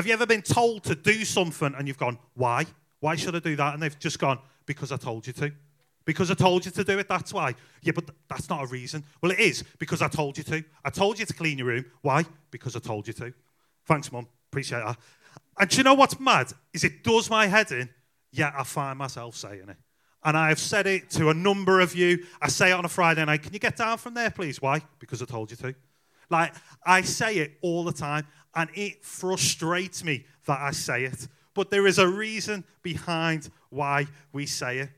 Have you ever been told to do something and you've gone, why? Why should I do that? And they've just gone, because I told you to. Because I told you to do it, that's why. Yeah, but that's not a reason. Well, it is because I told you to. I told you to clean your room. Why? Because I told you to. Thanks, Mum. Appreciate that. And you know what's mad? Is it does my head in, yet I find myself saying it. And I have said it to a number of you. I say it on a Friday night. Can you get down from there, please? Why? Because I told you to. Like, I say it all the time, and it frustrates me that I say it. But there is a reason behind why we say it.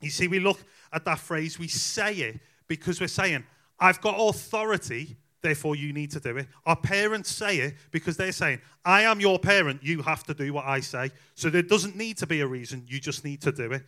You see, we look at that phrase, we say it because we're saying, I've got authority, therefore you need to do it. Our parents say it because they're saying, I am your parent, you have to do what I say. So there doesn't need to be a reason, you just need to do it.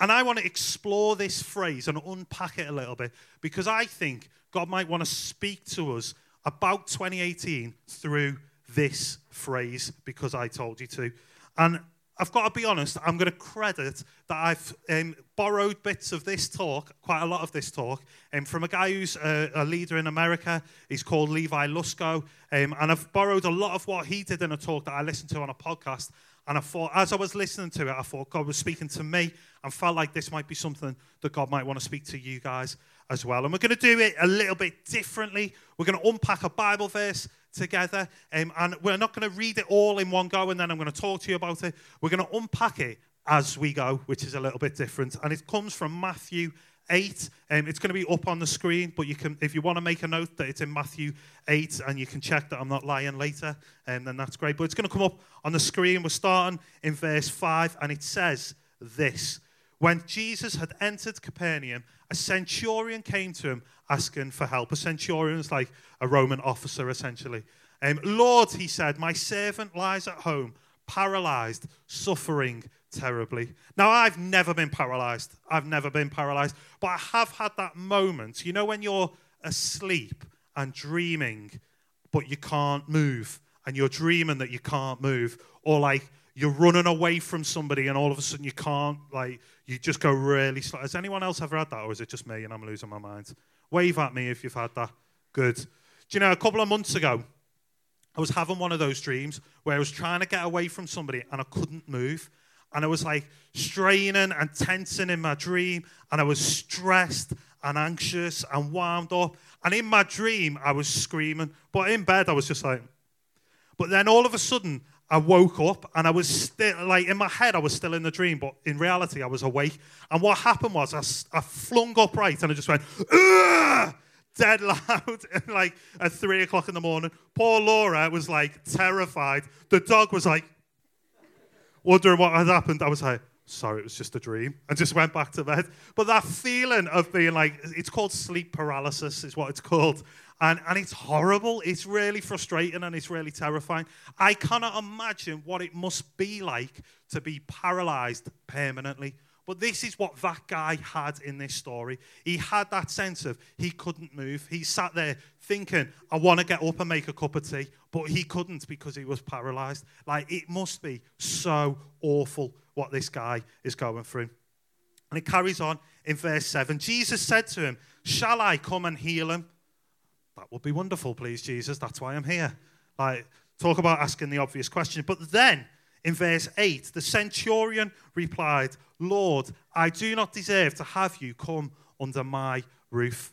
And I want to explore this phrase and unpack it a little bit because I think God might want to speak to us about 2018 through this phrase because I told you to. And I've got to be honest, I'm going to credit that I've um, borrowed bits of this talk, quite a lot of this talk, um, from a guy who's a, a, leader in America. He's called Levi Lusko. Um, and I've borrowed a lot of what he did in a talk that I listened to on a podcast. And I thought, as I was listening to it, I thought God was speaking to me and felt like this might be something that God might want to speak to you guys as well. And we're going to do it a little bit differently. We're going to unpack a Bible verse together. Um, and we're not going to read it all in one go and then I'm going to talk to you about it. We're going to unpack it as we go, which is a little bit different. And it comes from Matthew 8. Um, it's going to be up on the screen, but you can, if you want to make a note that it's in Matthew 8 and you can check that I'm not lying later, um, then that's great. But it's going to come up on the screen. We're starting in verse 5, and it says this When Jesus had entered Capernaum, a centurion came to him asking for help. A centurion is like a Roman officer, essentially. Um, Lord, he said, my servant lies at home, paralyzed, suffering terribly. Now, I've never been paralyzed. I've never been paralyzed. But I have had that moment, you know, when you're asleep and dreaming, but you can't move, and you're dreaming that you can't move, or like you're running away from somebody and all of a sudden you can't, like, you just go really slow. Has anyone else ever had that, or is it just me and I'm losing my mind? Wave at me if you've had that. Good. Do you know, a couple of months ago, I was having one of those dreams where I was trying to get away from somebody and I couldn't move. And I was like straining and tensing in my dream, and I was stressed and anxious and wound up. And in my dream, I was screaming, but in bed, I was just like, but then all of a sudden, I woke up and I was still, like, in my head, I was still in the dream, but in reality, I was awake. And what happened was I, I flung upright and I just went, Ugh! dead loud, like at three o'clock in the morning. Poor Laura was like terrified. The dog was like, wondering what had happened. I was like, sorry, it was just a dream, and just went back to bed. But that feeling of being like, it's called sleep paralysis, is what it's called. And, and it's horrible. It's really frustrating and it's really terrifying. I cannot imagine what it must be like to be paralyzed permanently. But this is what that guy had in this story. He had that sense of he couldn't move. He sat there thinking, I want to get up and make a cup of tea, but he couldn't because he was paralyzed. Like, it must be so awful what this guy is going through. And it carries on in verse 7. Jesus said to him, Shall I come and heal him? That would be wonderful, please, Jesus. That's why I'm here. Like, talk about asking the obvious question. But then in verse 8, the centurion replied, Lord, I do not deserve to have you come under my roof.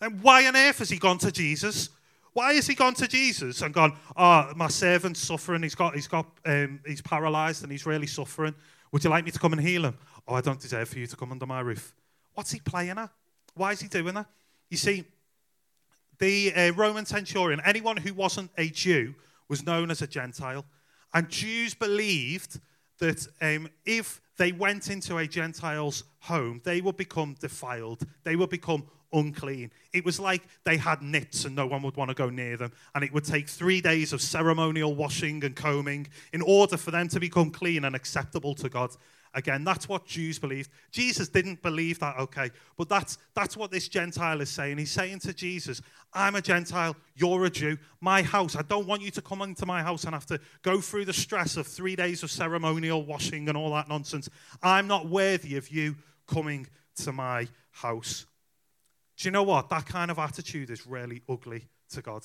Then why on earth has he gone to Jesus? Why has he gone to Jesus and gone, oh, my servant's suffering, he's got, he's got, um, he's paralyzed and he's really suffering. Would you like me to come and heal him? Oh, I don't deserve for you to come under my roof. What's he playing at? Why is he doing that? You see, the uh, Roman centurion, anyone who wasn't a Jew, was known as a Gentile. And Jews believed that um, if they went into a Gentile's home, they would become defiled. They would become unclean. It was like they had nits and no one would want to go near them. And it would take three days of ceremonial washing and combing in order for them to become clean and acceptable to God. Again, that's what Jews believed. Jesus didn't believe that, okay, but that's, that's what this Gentile is saying. He's saying to Jesus, I'm a Gentile, you're a Jew. My house, I don't want you to come into my house and have to go through the stress of three days of ceremonial washing and all that nonsense. I'm not worthy of you coming to my house. Do you know what? That kind of attitude is really ugly to God.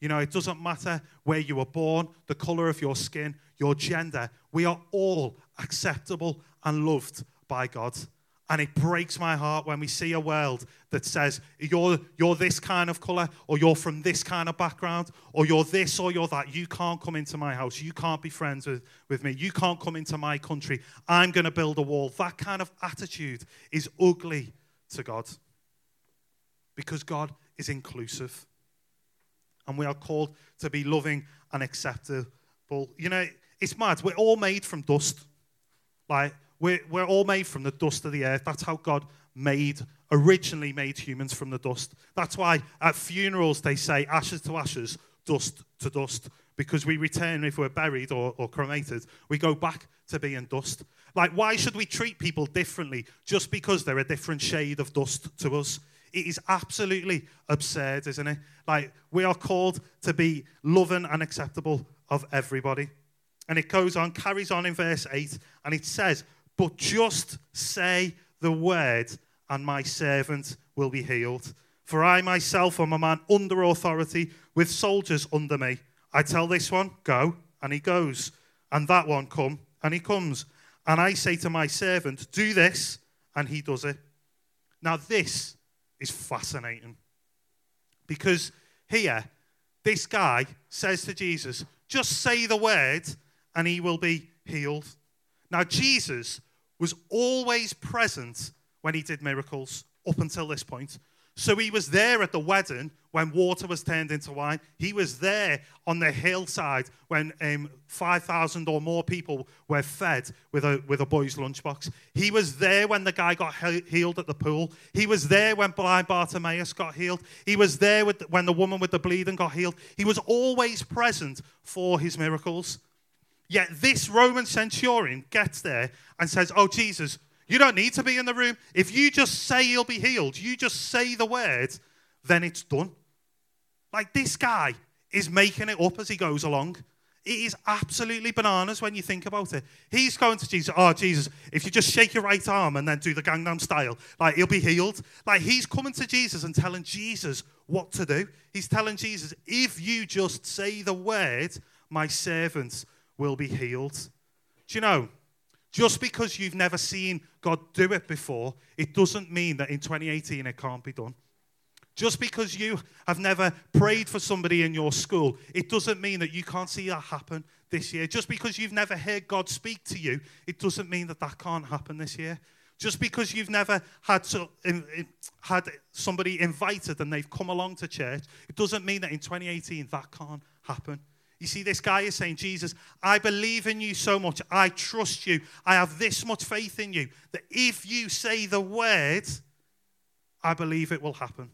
You know, it doesn't matter where you were born, the color of your skin, your gender. We are all acceptable and loved by God. And it breaks my heart when we see a world that says, you're, you're this kind of color, or you're from this kind of background, or you're this or you're that. You can't come into my house. You can't be friends with, with me. You can't come into my country. I'm going to build a wall. That kind of attitude is ugly to God because God is inclusive. And we are called to be loving and acceptable. You know, it's mad. We're all made from dust. Like, we're, we're all made from the dust of the earth. That's how God made, originally made humans from the dust. That's why at funerals they say ashes to ashes, dust to dust. Because we return, if we're buried or, or cremated, we go back to being dust. Like, why should we treat people differently just because they're a different shade of dust to us? It is absolutely absurd, isn't it? Like, we are called to be loving and acceptable of everybody. And it goes on, carries on in verse 8, and it says, But just say the word, and my servant will be healed. For I myself am a man under authority, with soldiers under me. I tell this one, Go, and he goes. And that one, Come, and he comes. And I say to my servant, Do this, and he does it. Now, this is fascinating. Because here, this guy says to Jesus, just say the word and he will be healed. Now, Jesus was always present when he did miracles up until this point. So he was there at the wedding when water was turned into wine. He was there on the hillside when um, 5,000 or more people were fed with a, with a boy's lunchbox. He was there when the guy got he- healed at the pool. He was there when blind Bartimaeus got healed. He was there with, when the woman with the bleeding got healed. He was always present for his miracles. Yet this Roman centurion gets there and says, Oh, Jesus, you don't need to be in the room. If you just say you'll be healed, you just say the word, then it's done. Like this guy is making it up as he goes along. It is absolutely bananas when you think about it. He's going to Jesus, oh, Jesus, if you just shake your right arm and then do the Gangnam style, like he'll be healed. Like he's coming to Jesus and telling Jesus what to do. He's telling Jesus, if you just say the word, my servants will be healed. Do you know? Just because you've never seen God do it before, it doesn't mean that in 2018 it can't be done. Just because you have never prayed for somebody in your school, it doesn't mean that you can't see that happen this year. Just because you've never heard God speak to you, it doesn't mean that that can't happen this year. Just because you've never had, to, had somebody invited and they've come along to church, it doesn't mean that in 2018 that can't happen. You see, this guy is saying, Jesus, I believe in you so much. I trust you. I have this much faith in you that if you say the word, I believe it will happen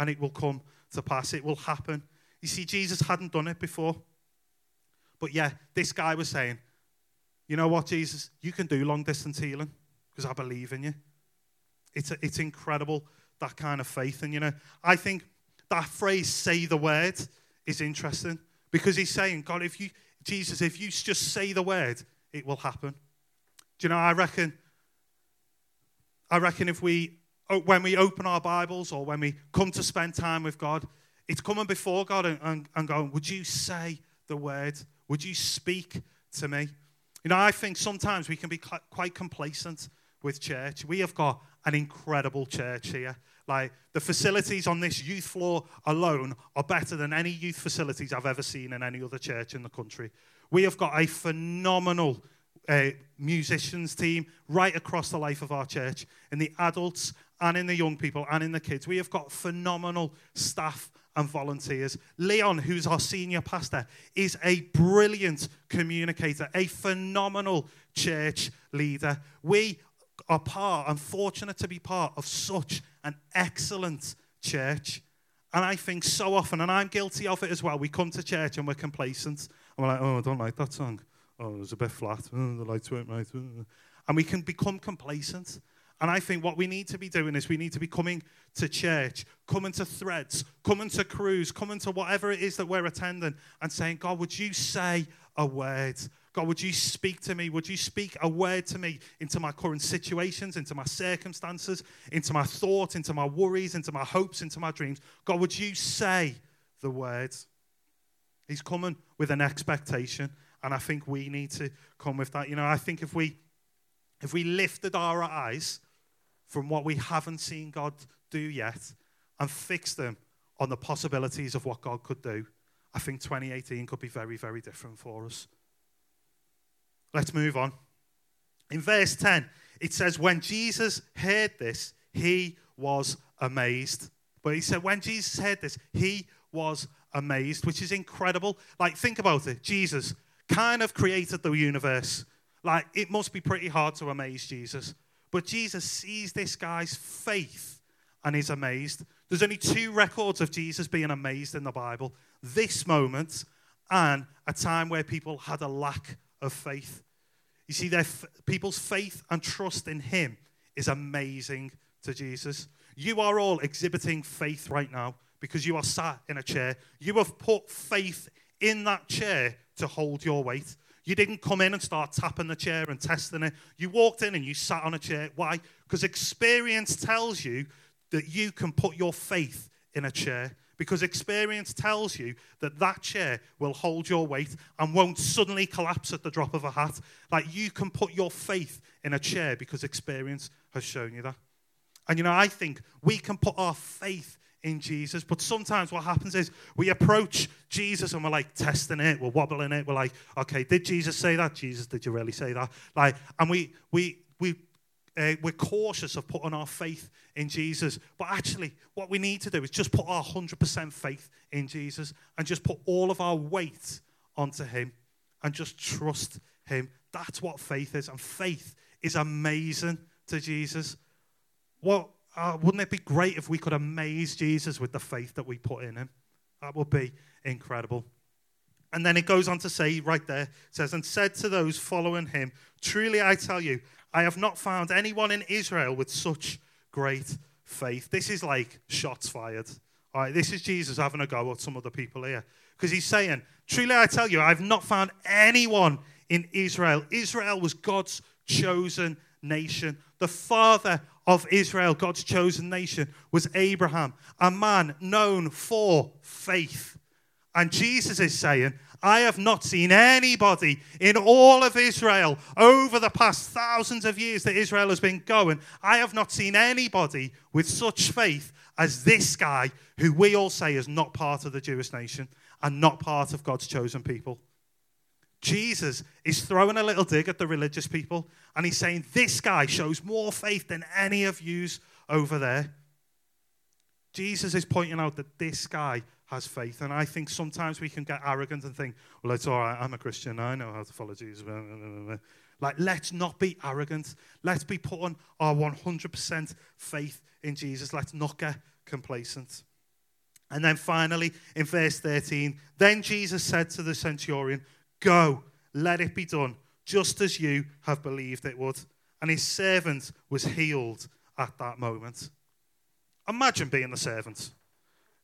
and it will come to pass. It will happen. You see, Jesus hadn't done it before. But yeah, this guy was saying, you know what, Jesus? You can do long distance healing because I believe in you. It's, a, it's incredible, that kind of faith. And, you know, I think that phrase, say the word, is interesting because he's saying, God, if you, Jesus, if you just say the word, it will happen. Do you know, I reckon, I reckon if we, oh, when we open our Bibles or when we come to spend time with God, it's coming before God and, and, and going, would you say the word? Would you speak to me? You know, I think sometimes we can be quite complacent with church. We have got an incredible church here. Like the facilities on this youth floor alone are better than any youth facilities I've ever seen in any other church in the country. We have got a phenomenal uh, musicians team right across the life of our church, in the adults and in the young people and in the kids. We have got phenomenal staff and volunteers. Leon, who's our senior pastor, is a brilliant communicator, a phenomenal church leader. We are part, I'm fortunate to be part of such an excellent church. And I think so often, and I'm guilty of it as well, we come to church and we're complacent. And we're like, oh, I don't like that song. Oh, it was a bit flat. Oh, the lights weren't right. And we can become complacent. And I think what we need to be doing is we need to be coming to church, coming to threads, coming to crews, coming to whatever it is that we're attending and saying, God, would you say a word? God, would you speak to me? Would you speak a word to me into my current situations, into my circumstances, into my thoughts, into my worries, into my hopes, into my dreams? God, would you say the words? He's coming with an expectation. And I think we need to come with that. You know, I think if we if we lifted our eyes from what we haven't seen God do yet and fixed them on the possibilities of what God could do, I think 2018 could be very, very different for us. Let's move on. In verse 10, it says, When Jesus heard this, he was amazed. But he said, When Jesus heard this, he was amazed, which is incredible. Like, think about it. Jesus kind of created the universe. Like, it must be pretty hard to amaze Jesus. But Jesus sees this guy's faith and is amazed. There's only two records of Jesus being amazed in the Bible this moment and a time where people had a lack of faith. You see, their f- people's faith and trust in Him is amazing to Jesus. You are all exhibiting faith right now because you are sat in a chair. You have put faith in that chair to hold your weight. You didn't come in and start tapping the chair and testing it. You walked in and you sat on a chair. Why? Because experience tells you that you can put your faith in a chair. Because experience tells you that that chair will hold your weight and won't suddenly collapse at the drop of a hat. Like you can put your faith in a chair because experience has shown you that. And you know, I think we can put our faith in Jesus. But sometimes what happens is we approach Jesus and we're like testing it, we're wobbling it, we're like, okay, did Jesus say that? Jesus, did you really say that? Like, and we we we uh, we're cautious of putting our faith in Jesus. But actually, what we need to do is just put our 100% faith in Jesus and just put all of our weight onto Him and just trust Him. That's what faith is. And faith is amazing to Jesus. What uh, wouldn't it be great if we could amaze Jesus with the faith that we put in him? That would be incredible. And then it goes on to say right there, it says, and said to those following him, Truly I tell you, I have not found anyone in Israel with such great faith. This is like shots fired. All right, this is Jesus having a go at some other people here. Because he's saying, Truly I tell you, I've not found anyone in Israel. Israel was God's chosen nation. The father of Israel, God's chosen nation, was Abraham, a man known for faith. And Jesus is saying, I have not seen anybody in all of Israel over the past thousands of years that Israel has been going. I have not seen anybody with such faith as this guy, who we all say is not part of the Jewish nation and not part of God's chosen people. Jesus is throwing a little dig at the religious people and he's saying, This guy shows more faith than any of yous over there. Jesus is pointing out that this guy has faith. And I think sometimes we can get arrogant and think, Well, it's all right, I'm a Christian, I know how to follow Jesus. Like, let's not be arrogant. Let's be putting our 100% faith in Jesus. Let's not get complacent. And then finally, in verse 13, then Jesus said to the centurion, Go, let it be done, just as you have believed it would. And his servant was healed at that moment. Imagine being the servant.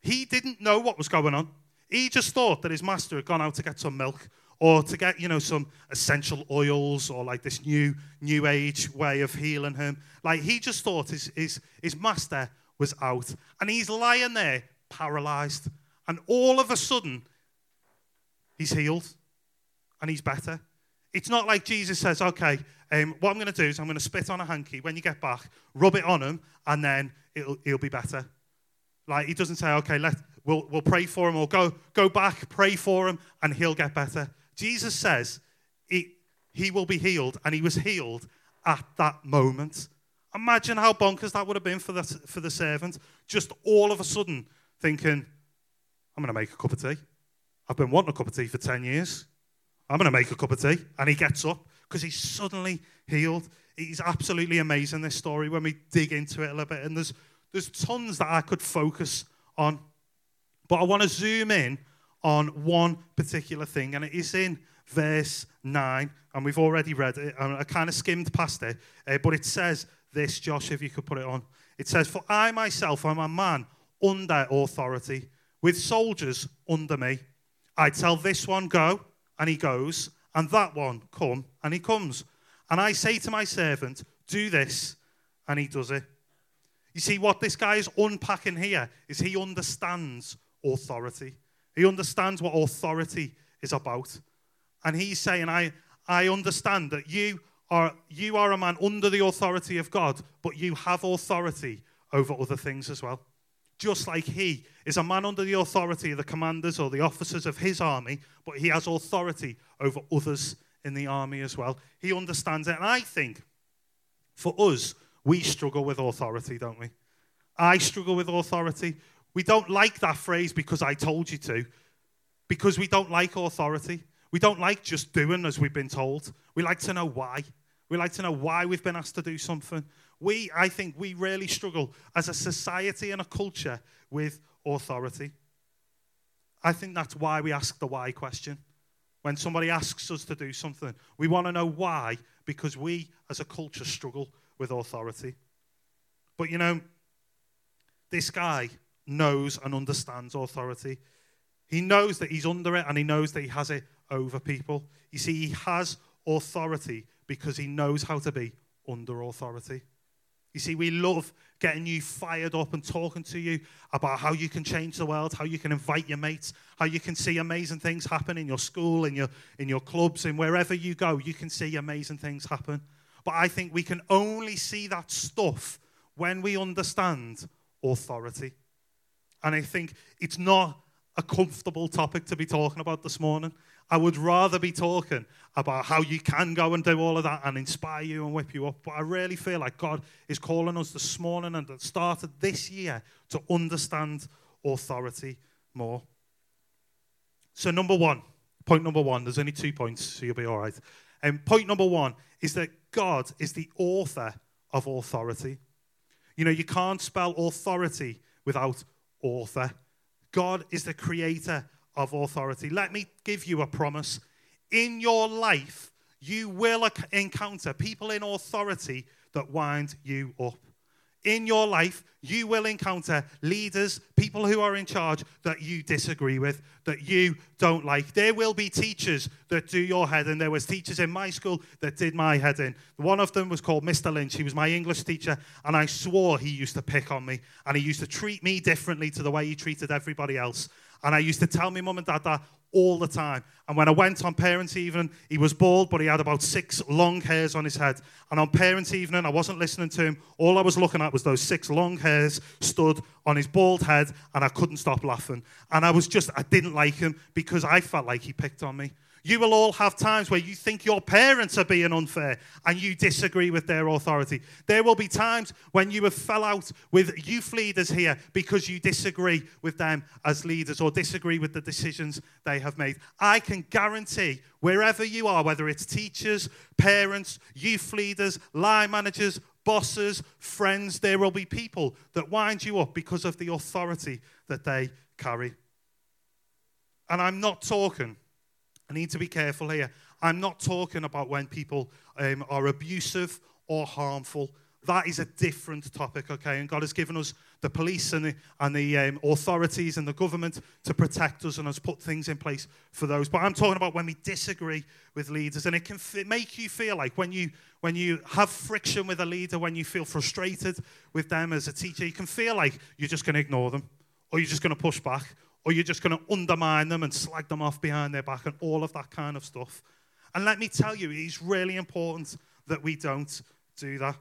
He didn't know what was going on. He just thought that his master had gone out to get some milk or to get, you know, some essential oils or like this new new age way of healing him. Like he just thought his his, his master was out. And he's lying there paralyzed. And all of a sudden, he's healed and he's better. It's not like Jesus says, okay, um, what I'm going to do is I'm going to spit on a hanky. When you get back, rub it on him, and then it'll, he'll be better. Like, he doesn't say, okay, let, we'll, we'll pray for him, or go, go back, pray for him, and he'll get better. Jesus says he, he will be healed, and he was healed at that moment. Imagine how bonkers that would have been for the, for the servant. Just all of a sudden thinking, I'm to make a cup of tea. I've been wanting a cup of tea for 10 years. I'm going to make a cup of tea. And he gets up because he's suddenly healed. He's absolutely amazing, this story, when we dig into it a little bit. And there's, there's tons that I could focus on. But I want to zoom in on one particular thing, and it is in verse 9. And we've already read it. And I kind of skimmed past it. Uh, but it says this, Josh, if you could put it on. It says, For I myself am a man under authority, with soldiers under me. I tell this one, go and he goes, and that one, come, and he comes. And I say to my servant, do this, and he does it. You see, what this guy is unpacking here is he understands authority. He understands what authority is about. And he's saying, I, I understand that you are, you are a man under the authority of God, but you have authority over other things as well. Just like he is a man under the authority of the commanders or the officers of his army, but he has authority over others in the army as well. He understands it. And I think for us, we struggle with authority, don't we? I struggle with authority. We don't like that phrase because I told you to, because we don't like authority. We don't like just doing as we've been told. We like to know why. We like to know why we've been asked to do something. We, I think, we really struggle as a society and a culture with authority. I think that's why we ask the why question. When somebody asks us to do something, we want to know why because we as a culture struggle with authority. But you know, this guy knows and understands authority. He knows that he's under it and he knows that he has it over people. You see, he has authority because he knows how to be under authority. You see, we love getting you fired up and talking to you about how you can change the world, how you can invite your mates, how you can see amazing things happen in your school, in your, in your clubs, and wherever you go, you can see amazing things happen. But I think we can only see that stuff when we understand authority. And I think it's not a comfortable topic to be talking about this morning. I would rather be talking about how you can go and do all of that and inspire you and whip you up. But I really feel like God is calling us this morning and at the start of this year to understand authority more. So, number one, point number one, there's only two points, so you'll be all right. And point number one is that God is the author of authority. You know, you can't spell authority without author. God is the creator of authority. Let me give you a promise. In your life, you will encounter people in authority that wind you up in your life, you will encounter leaders, people who are in charge that you disagree with, that you don't like. There will be teachers that do your head in. There was teachers in my school that did my head in. One of them was called Mr. Lynch. He was my English teacher, and I swore he used to pick on me, and he used to treat me differently to the way he treated everybody else. And I used to tell my mum and dad that all the time. And when I went on parents' evening, he was bald, but he had about six long hairs on his head. And on parents' evening, I wasn't listening to him. All I was looking at was those six long hairs stood on his bald head, and I couldn't stop laughing. And I was just, I didn't like him because I felt like he picked on me. You will all have times where you think your parents are being unfair and you disagree with their authority. There will be times when you have fell out with youth leaders here because you disagree with them as leaders or disagree with the decisions they have made. I can guarantee wherever you are, whether it's teachers, parents, youth leaders, line managers, bosses, friends, there will be people that wind you up because of the authority that they carry. And I'm not talking I need to be careful here. I'm not talking about when people um, are abusive or harmful. That is a different topic, okay? And God has given us the police and the, and the um, authorities and the government to protect us and has put things in place for those. But I'm talking about when we disagree with leaders. And it can f- make you feel like when you, when you have friction with a leader, when you feel frustrated with them as a teacher, you can feel like you're just going to ignore them or you're just going to push back or you're just going to undermine them and slag them off behind their back and all of that kind of stuff. And let me tell you, it's really important that we don't do that.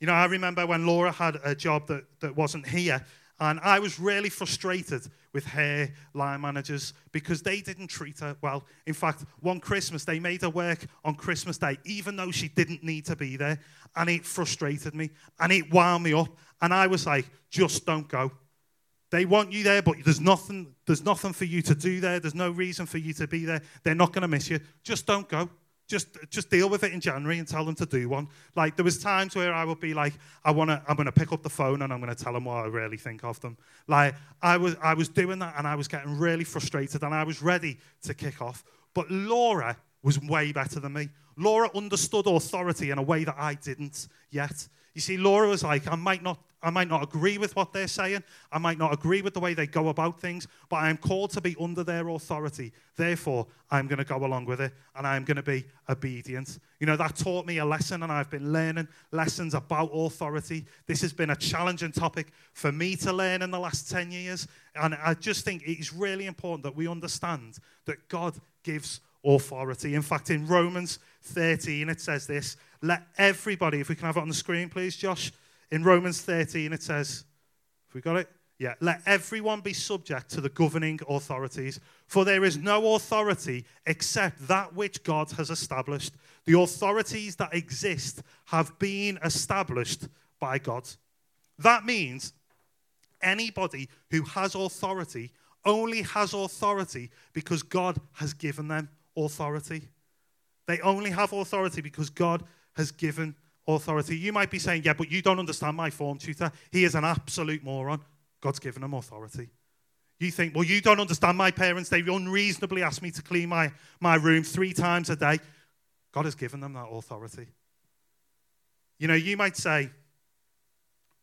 You know, I remember when Laura had a job that, that wasn't here, and I was really frustrated with her line managers because they didn't treat her well. In fact, one Christmas, they made her work on Christmas Day, even though she didn't need to be there. And it frustrated me and it wound me up. And I was like, just don't go. They want you there, but there's nothing, there's nothing for you to do there. There's no reason for you to be there. They're not going to miss you. Just don't go. Just, just deal with it in January and tell them to do one. Like there was times where I would be like, I wanna, I'm gonna pick up the phone and I'm gonna tell them what I really think of them. Like I was, I was doing that and I was getting really frustrated and I was ready to kick off. But Laura was way better than me. Laura understood authority in a way that I didn't yet. You see, Laura was like, I might not I might not agree with what they're saying. I might not agree with the way they go about things, but I am called to be under their authority. Therefore, I'm going to go along with it and I'm going to be obedient. You know, that taught me a lesson, and I've been learning lessons about authority. This has been a challenging topic for me to learn in the last 10 years. And I just think it is really important that we understand that God gives authority. In fact, in Romans 13, it says this let everybody, if we can have it on the screen, please, Josh in Romans 13, it says, Have we got it? Yeah. Let everyone be subject to the governing authorities, for there is no authority except that which God has established. The authorities that exist have been established by God. That means anybody who has authority only has authority because God has given them authority. They only have authority because God has given authority. You might be saying, yeah, but you don't understand my form tutor. He is an absolute moron. God's given him authority. You think, well, you don't understand my parents. They unreasonably asked me to clean my, my room three times a day. God has given them that authority. You know, you might say,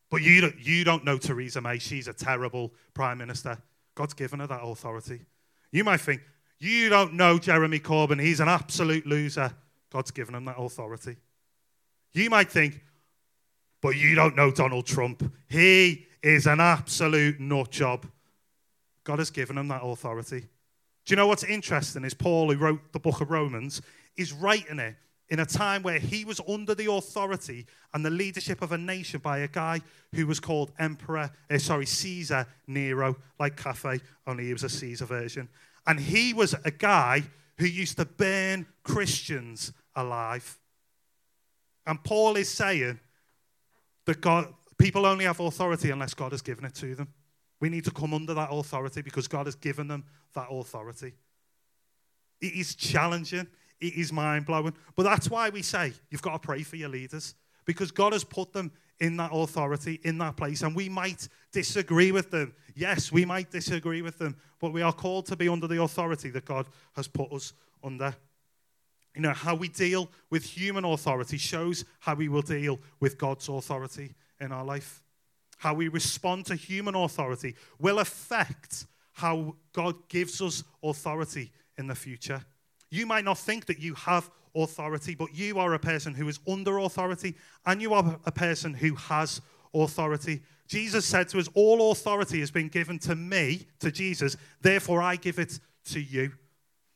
but you don't, you don't know Theresa May. She's a terrible prime minister. God's given her that authority. You might think, you don't know Jeremy Corbyn. He's an absolute loser. God's given him that authority. You might think, but you don't know Donald Trump. He is an absolute nut job. God has given him that authority. Do you know what's interesting is Paul, who wrote the book of Romans, is writing it in a time where he was under the authority and the leadership of a nation by a guy who was called Emperor, uh, sorry, Caesar Nero, like Cafe, only he was a Caesar version. And he was a guy who used to burn Christians alive. And Paul is saying that God, people only have authority unless God has given it to them. We need to come under that authority because God has given them that authority. It is challenging, it is mind blowing. But that's why we say you've got to pray for your leaders because God has put them in that authority, in that place. And we might disagree with them. Yes, we might disagree with them, but we are called to be under the authority that God has put us under. You know, how we deal with human authority shows how we will deal with God's authority in our life. How we respond to human authority will affect how God gives us authority in the future. You might not think that you have authority, but you are a person who is under authority and you are a person who has authority. Jesus said to us, All authority has been given to me, to Jesus, therefore I give it to you.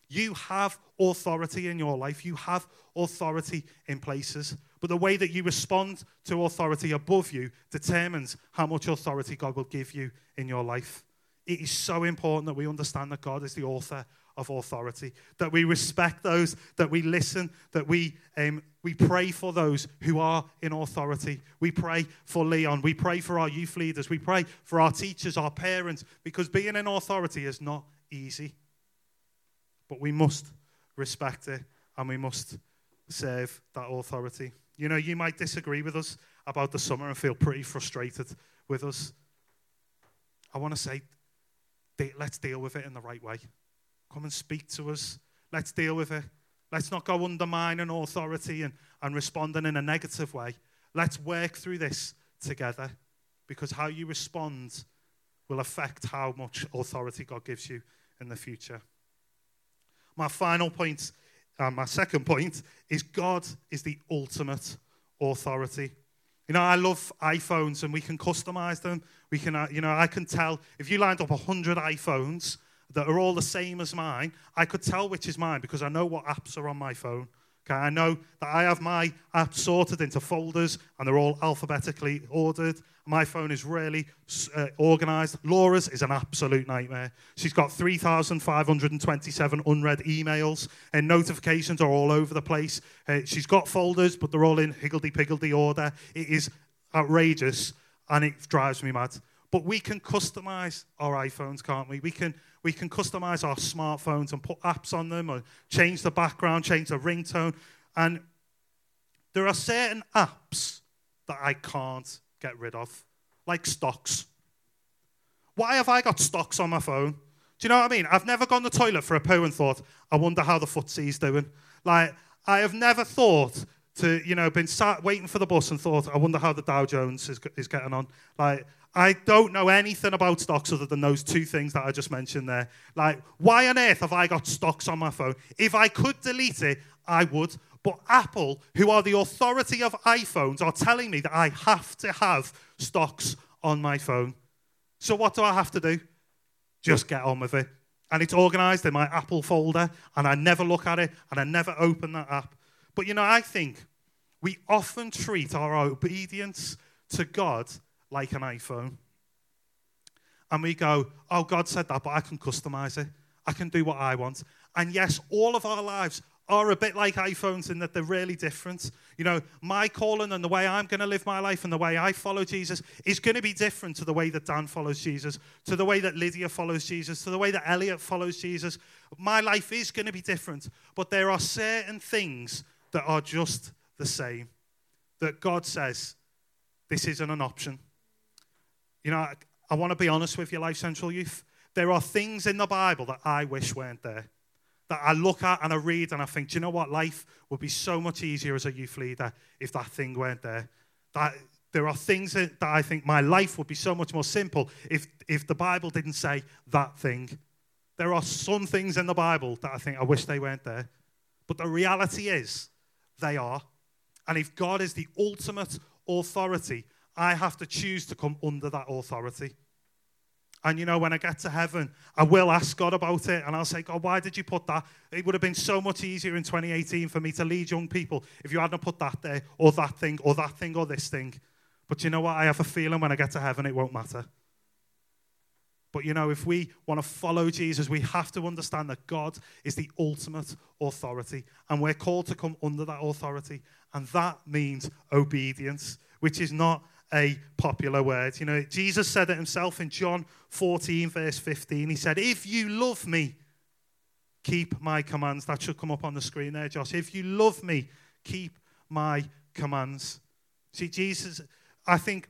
You have authority in your life, you have authority in places. But the way that you respond to authority above you determines how much authority God will give you in your life. It is so important that we understand that God is the author of authority, that we respect those, that we listen, that we, um, we pray for those who are in authority. We pray for Leon. We pray for our youth leaders. We pray for our teachers, our parents, because being in authority is not easy. But we must respect it and we must serve that authority. You know, you might disagree with us about the summer and feel pretty frustrated with us. I want to say, let's deal with it in the right way. Come and speak to us. Let's deal with it. Let's not go undermining authority and, and responding in a negative way. Let's work through this together because how you respond will affect how much authority God gives you in the future. My final point, uh, my second point, is God is the ultimate authority. You know, I love iPhones and we can customize them. We can, uh, you know, I can tell if you lined up 100 iPhones that are all the same as mine, I could tell which is mine because I know what apps are on my phone. Okay, I know that I have my apps sorted into folders and they're all alphabetically ordered. My phone is really uh, organized. Laura's is an absolute nightmare. She's got 3,527 unread emails and notifications are all over the place. Uh, she's got folders, but they're all in higgledy-piggledy order. It is outrageous and it drives me mad. But we can customize our iPhones, can't we? We can we can customize our smartphones and put apps on them or change the background, change the ringtone. And there are certain apps that I can't get rid of, like stocks. Why have I got stocks on my phone? Do you know what I mean? I've never gone to the toilet for a poo and thought, I wonder how the footsie's doing. Like, I have never thought to you know, been sat waiting for the bus and thought, I wonder how the Dow Jones is, is getting on. Like, I don't know anything about stocks other than those two things that I just mentioned there. Like, why on earth have I got stocks on my phone? If I could delete it, I would. But Apple, who are the authority of iPhones, are telling me that I have to have stocks on my phone. So what do I have to do? Just get on with it. And it's organized in my Apple folder, and I never look at it, and I never open that app. But you know, I think we often treat our obedience to God like an iPhone. And we go, oh, God said that, but I can customize it. I can do what I want. And yes, all of our lives are a bit like iPhones in that they're really different. You know, my calling and the way I'm going to live my life and the way I follow Jesus is going to be different to the way that Dan follows Jesus, to the way that Lydia follows Jesus, to the way that Elliot follows Jesus. My life is going to be different, but there are certain things that are just the same. That God says, this isn't an option. You know, I, I want to be honest with you, Life Central Youth. There are things in the Bible that I wish weren't there. That I look at and I read and I think, do you know what? Life would be so much easier as a youth leader if that thing weren't there. That there are things that, that I think my life would be so much more simple if, if the Bible didn't say that thing. There are some things in the Bible that I think I wish they weren't there. But the reality is, they are. And if God is the ultimate authority, I have to choose to come under that authority. And you know, when I get to heaven, I will ask God about it. And I'll say, God, why did you put that? It would have been so much easier in 2018 for me to lead young people if you hadn't put that there, or that thing, or that thing, or this thing. But you know what? I have a feeling when I get to heaven, it won't matter. But you know, if we want to follow Jesus, we have to understand that God is the ultimate authority. And we're called to come under that authority. And that means obedience, which is not a popular word. You know, Jesus said it himself in John 14, verse 15. He said, If you love me, keep my commands. That should come up on the screen there, Josh. If you love me, keep my commands. See, Jesus, I think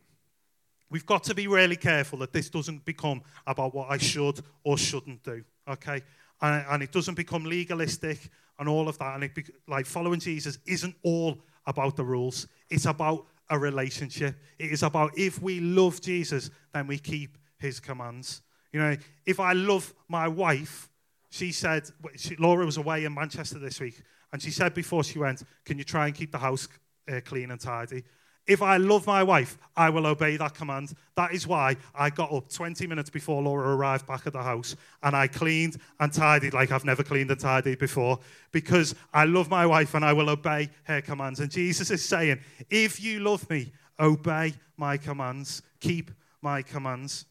we've got to be really careful that this doesn't become about what I should or shouldn't do, okay? And, and it doesn't become legalistic and all of that. And it like following Jesus isn't all about the rules, it's about a relationship. It is about if we love Jesus, then we keep his commands. You know, if I love my wife, she said, she, Laura was away in Manchester this week, and she said before she went, Can you try and keep the house uh, clean and tidy? If I love my wife, I will obey that command. That is why I got up 20 minutes before Laura arrived back at the house and I cleaned and tidied like I've never cleaned and tidied before because I love my wife and I will obey her commands. And Jesus is saying, if you love me, obey my commands, keep my commands.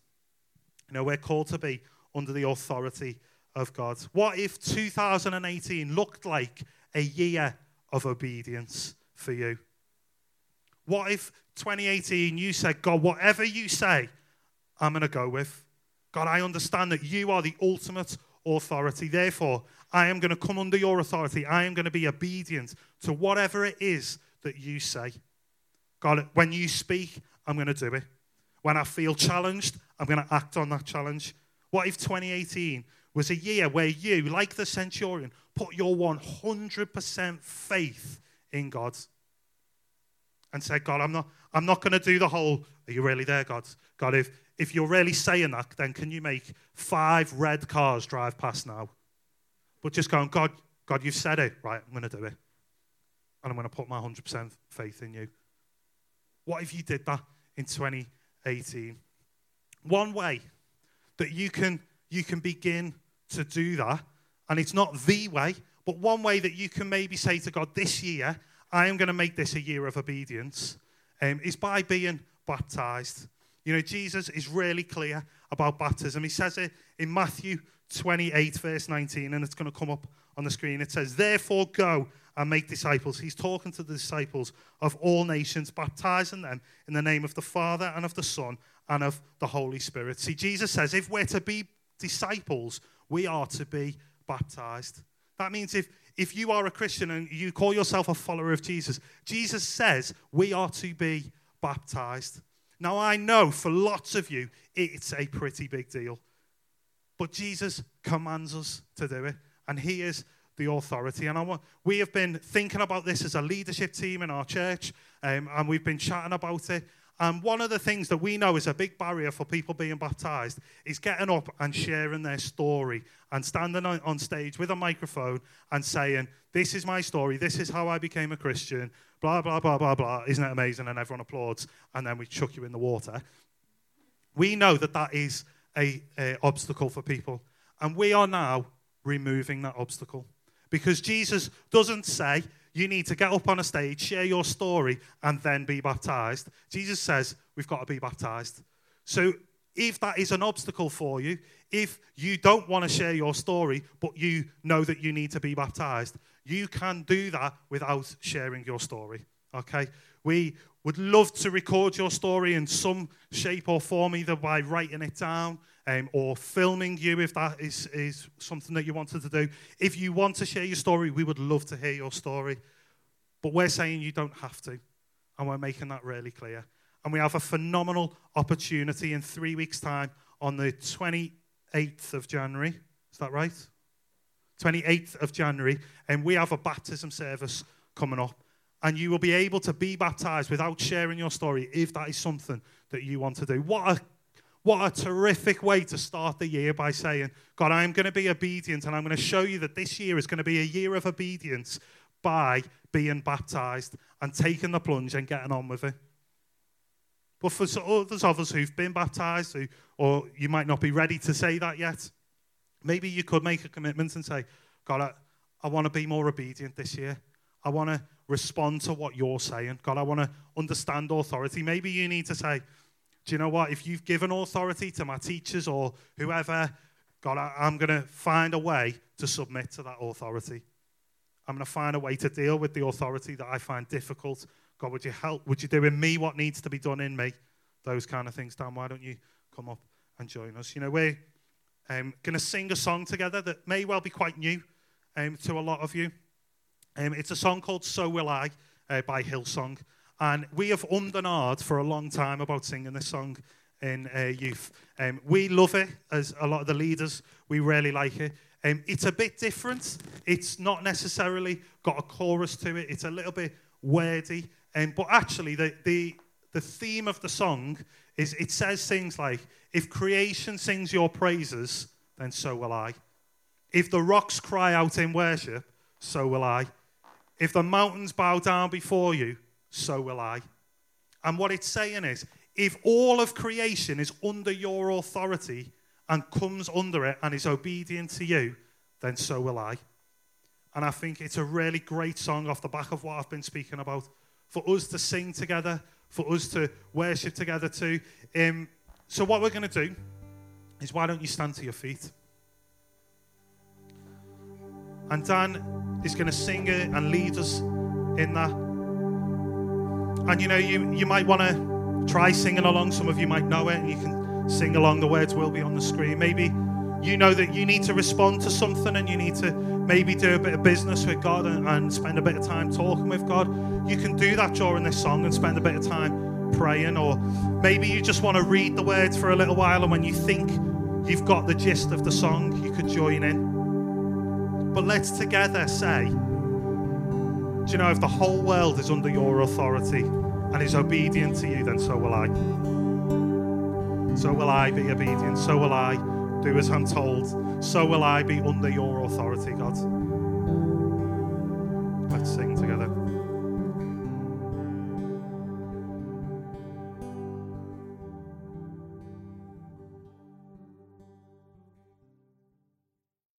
You know, we're called to be under the authority of God. What if 2018 looked like a year of obedience for you? What if 2018 you said, God, whatever you say, I'm going to go with? God, I understand that you are the ultimate authority. Therefore, I am going to come under your authority. I am going to be obedient to whatever it is that you say. God, when you speak, I'm going to do it. When I feel challenged, I'm going to act on that challenge. What if 2018 was a year where you, like the centurion, put your 100% faith in God? And said, God, I'm not, I'm not going to do the whole, are you really there, God? God, if, if you're really saying that, then can you make five red cars drive past now? But just going, God, God, you've said it. Right, I'm going to do it. And I'm going to put my 100% faith in you. What if you did that in 2018? One way that you can, you can begin to do that, and it's not the way, but one way that you can maybe say to God, this year, I am going to make this a year of obedience, um, is by being baptized. You know, Jesus is really clear about baptism. He says it in Matthew 28, verse 19, and it's going to come up on the screen. It says, Therefore, go and make disciples. He's talking to the disciples of all nations, baptizing them in the name of the Father and of the Son and of the Holy Spirit. See, Jesus says, if we're to be disciples, we are to be baptized. That means if, if you are a Christian and you call yourself a follower of Jesus, Jesus says we are to be baptized. Now, I know for lots of you, it's a pretty big deal. But Jesus commands us to do it. And he is the authority. And I want, we have been thinking about this as a leadership team in our church, um, and we've been chatting about it. And one of the things that we know is a big barrier for people being baptized is getting up and sharing their story and standing on, stage with a microphone and saying, This is my story, this is how I became a Christian, blah, blah, blah, blah, blah. Isn't it amazing? And everyone applauds, and then we chuck you in the water. We know that that is a obstacle for people. And we are now removing that obstacle. Because Jesus doesn't say, you need to get up on a stage, share your story, and then be baptized. Jesus says, we've got to be baptized. So if that is an obstacle for you, if you don't want to share your story, but you know that you need to be baptized, you can do that without sharing your story. Okay? We would love to record your story in some shape or form, either by writing it down um, or filming you if that is, is something that you wanted to do. If you want to share your story, we would love to hear your story. But we're saying you don't have to, and we're making that really clear. And we have a phenomenal opportunity in three weeks' time on the 28th of January. Is that right? 28th of January. And we have a baptism service coming up. And you will be able to be baptized without sharing your story if that is something that you want to do. What a what a terrific way to start the year by saying, God, I'm going to be obedient and I'm going to show you that this year is going to be a year of obedience by being baptized and taking the plunge and getting on with it. But for others of us who've been baptized, who, or you might not be ready to say that yet, maybe you could make a commitment and say, God, I, I want to be more obedient this year. I want to respond to what you're saying. God, I want to understand authority. Maybe you need to say, do you know what? If you've given authority to my teachers or whoever, God, I, I'm going to find a way to submit to that authority. I'm going to find a way to deal with the authority that I find difficult. God, would you help? Would you do in me what needs to be done in me? Those kind of things. Dan, why don't you come up and join us? You know, we're um, going to sing a song together that may well be quite new um, to a lot of you. Um, it's a song called So Will I uh, by Hillsong. And we have ummed and ahed for a long time about singing this song in uh, youth. Um, we love it as a lot of the leaders. We really like it. Um, it's a bit different. It's not necessarily got a chorus to it. It's a little bit wordy. Um, but actually, the, the, the theme of the song is it says things like, if creation sings your praises, then so will I. If the rocks cry out in worship, so will I. If the mountains bow down before you, so will I. And what it's saying is, if all of creation is under your authority and comes under it and is obedient to you, then so will I. And I think it's a really great song off the back of what I've been speaking about. For us to sing together, for us to worship together too. Um, so, what we're going to do is why don't you stand to your feet? And Dan is going to sing it and lead us in that. And you know, you, you might want to try singing along. Some of you might know it, and you can sing along. The words will be on the screen. Maybe you know that you need to respond to something and you need to maybe do a bit of business with God and, and spend a bit of time talking with God. You can do that during this song and spend a bit of time praying. Or maybe you just want to read the words for a little while, and when you think you've got the gist of the song, you could join in. But let's together say, do you know, if the whole world is under your authority and is obedient to you, then so will I. So will I be obedient. So will I do as I'm told. So will I be under your authority, God.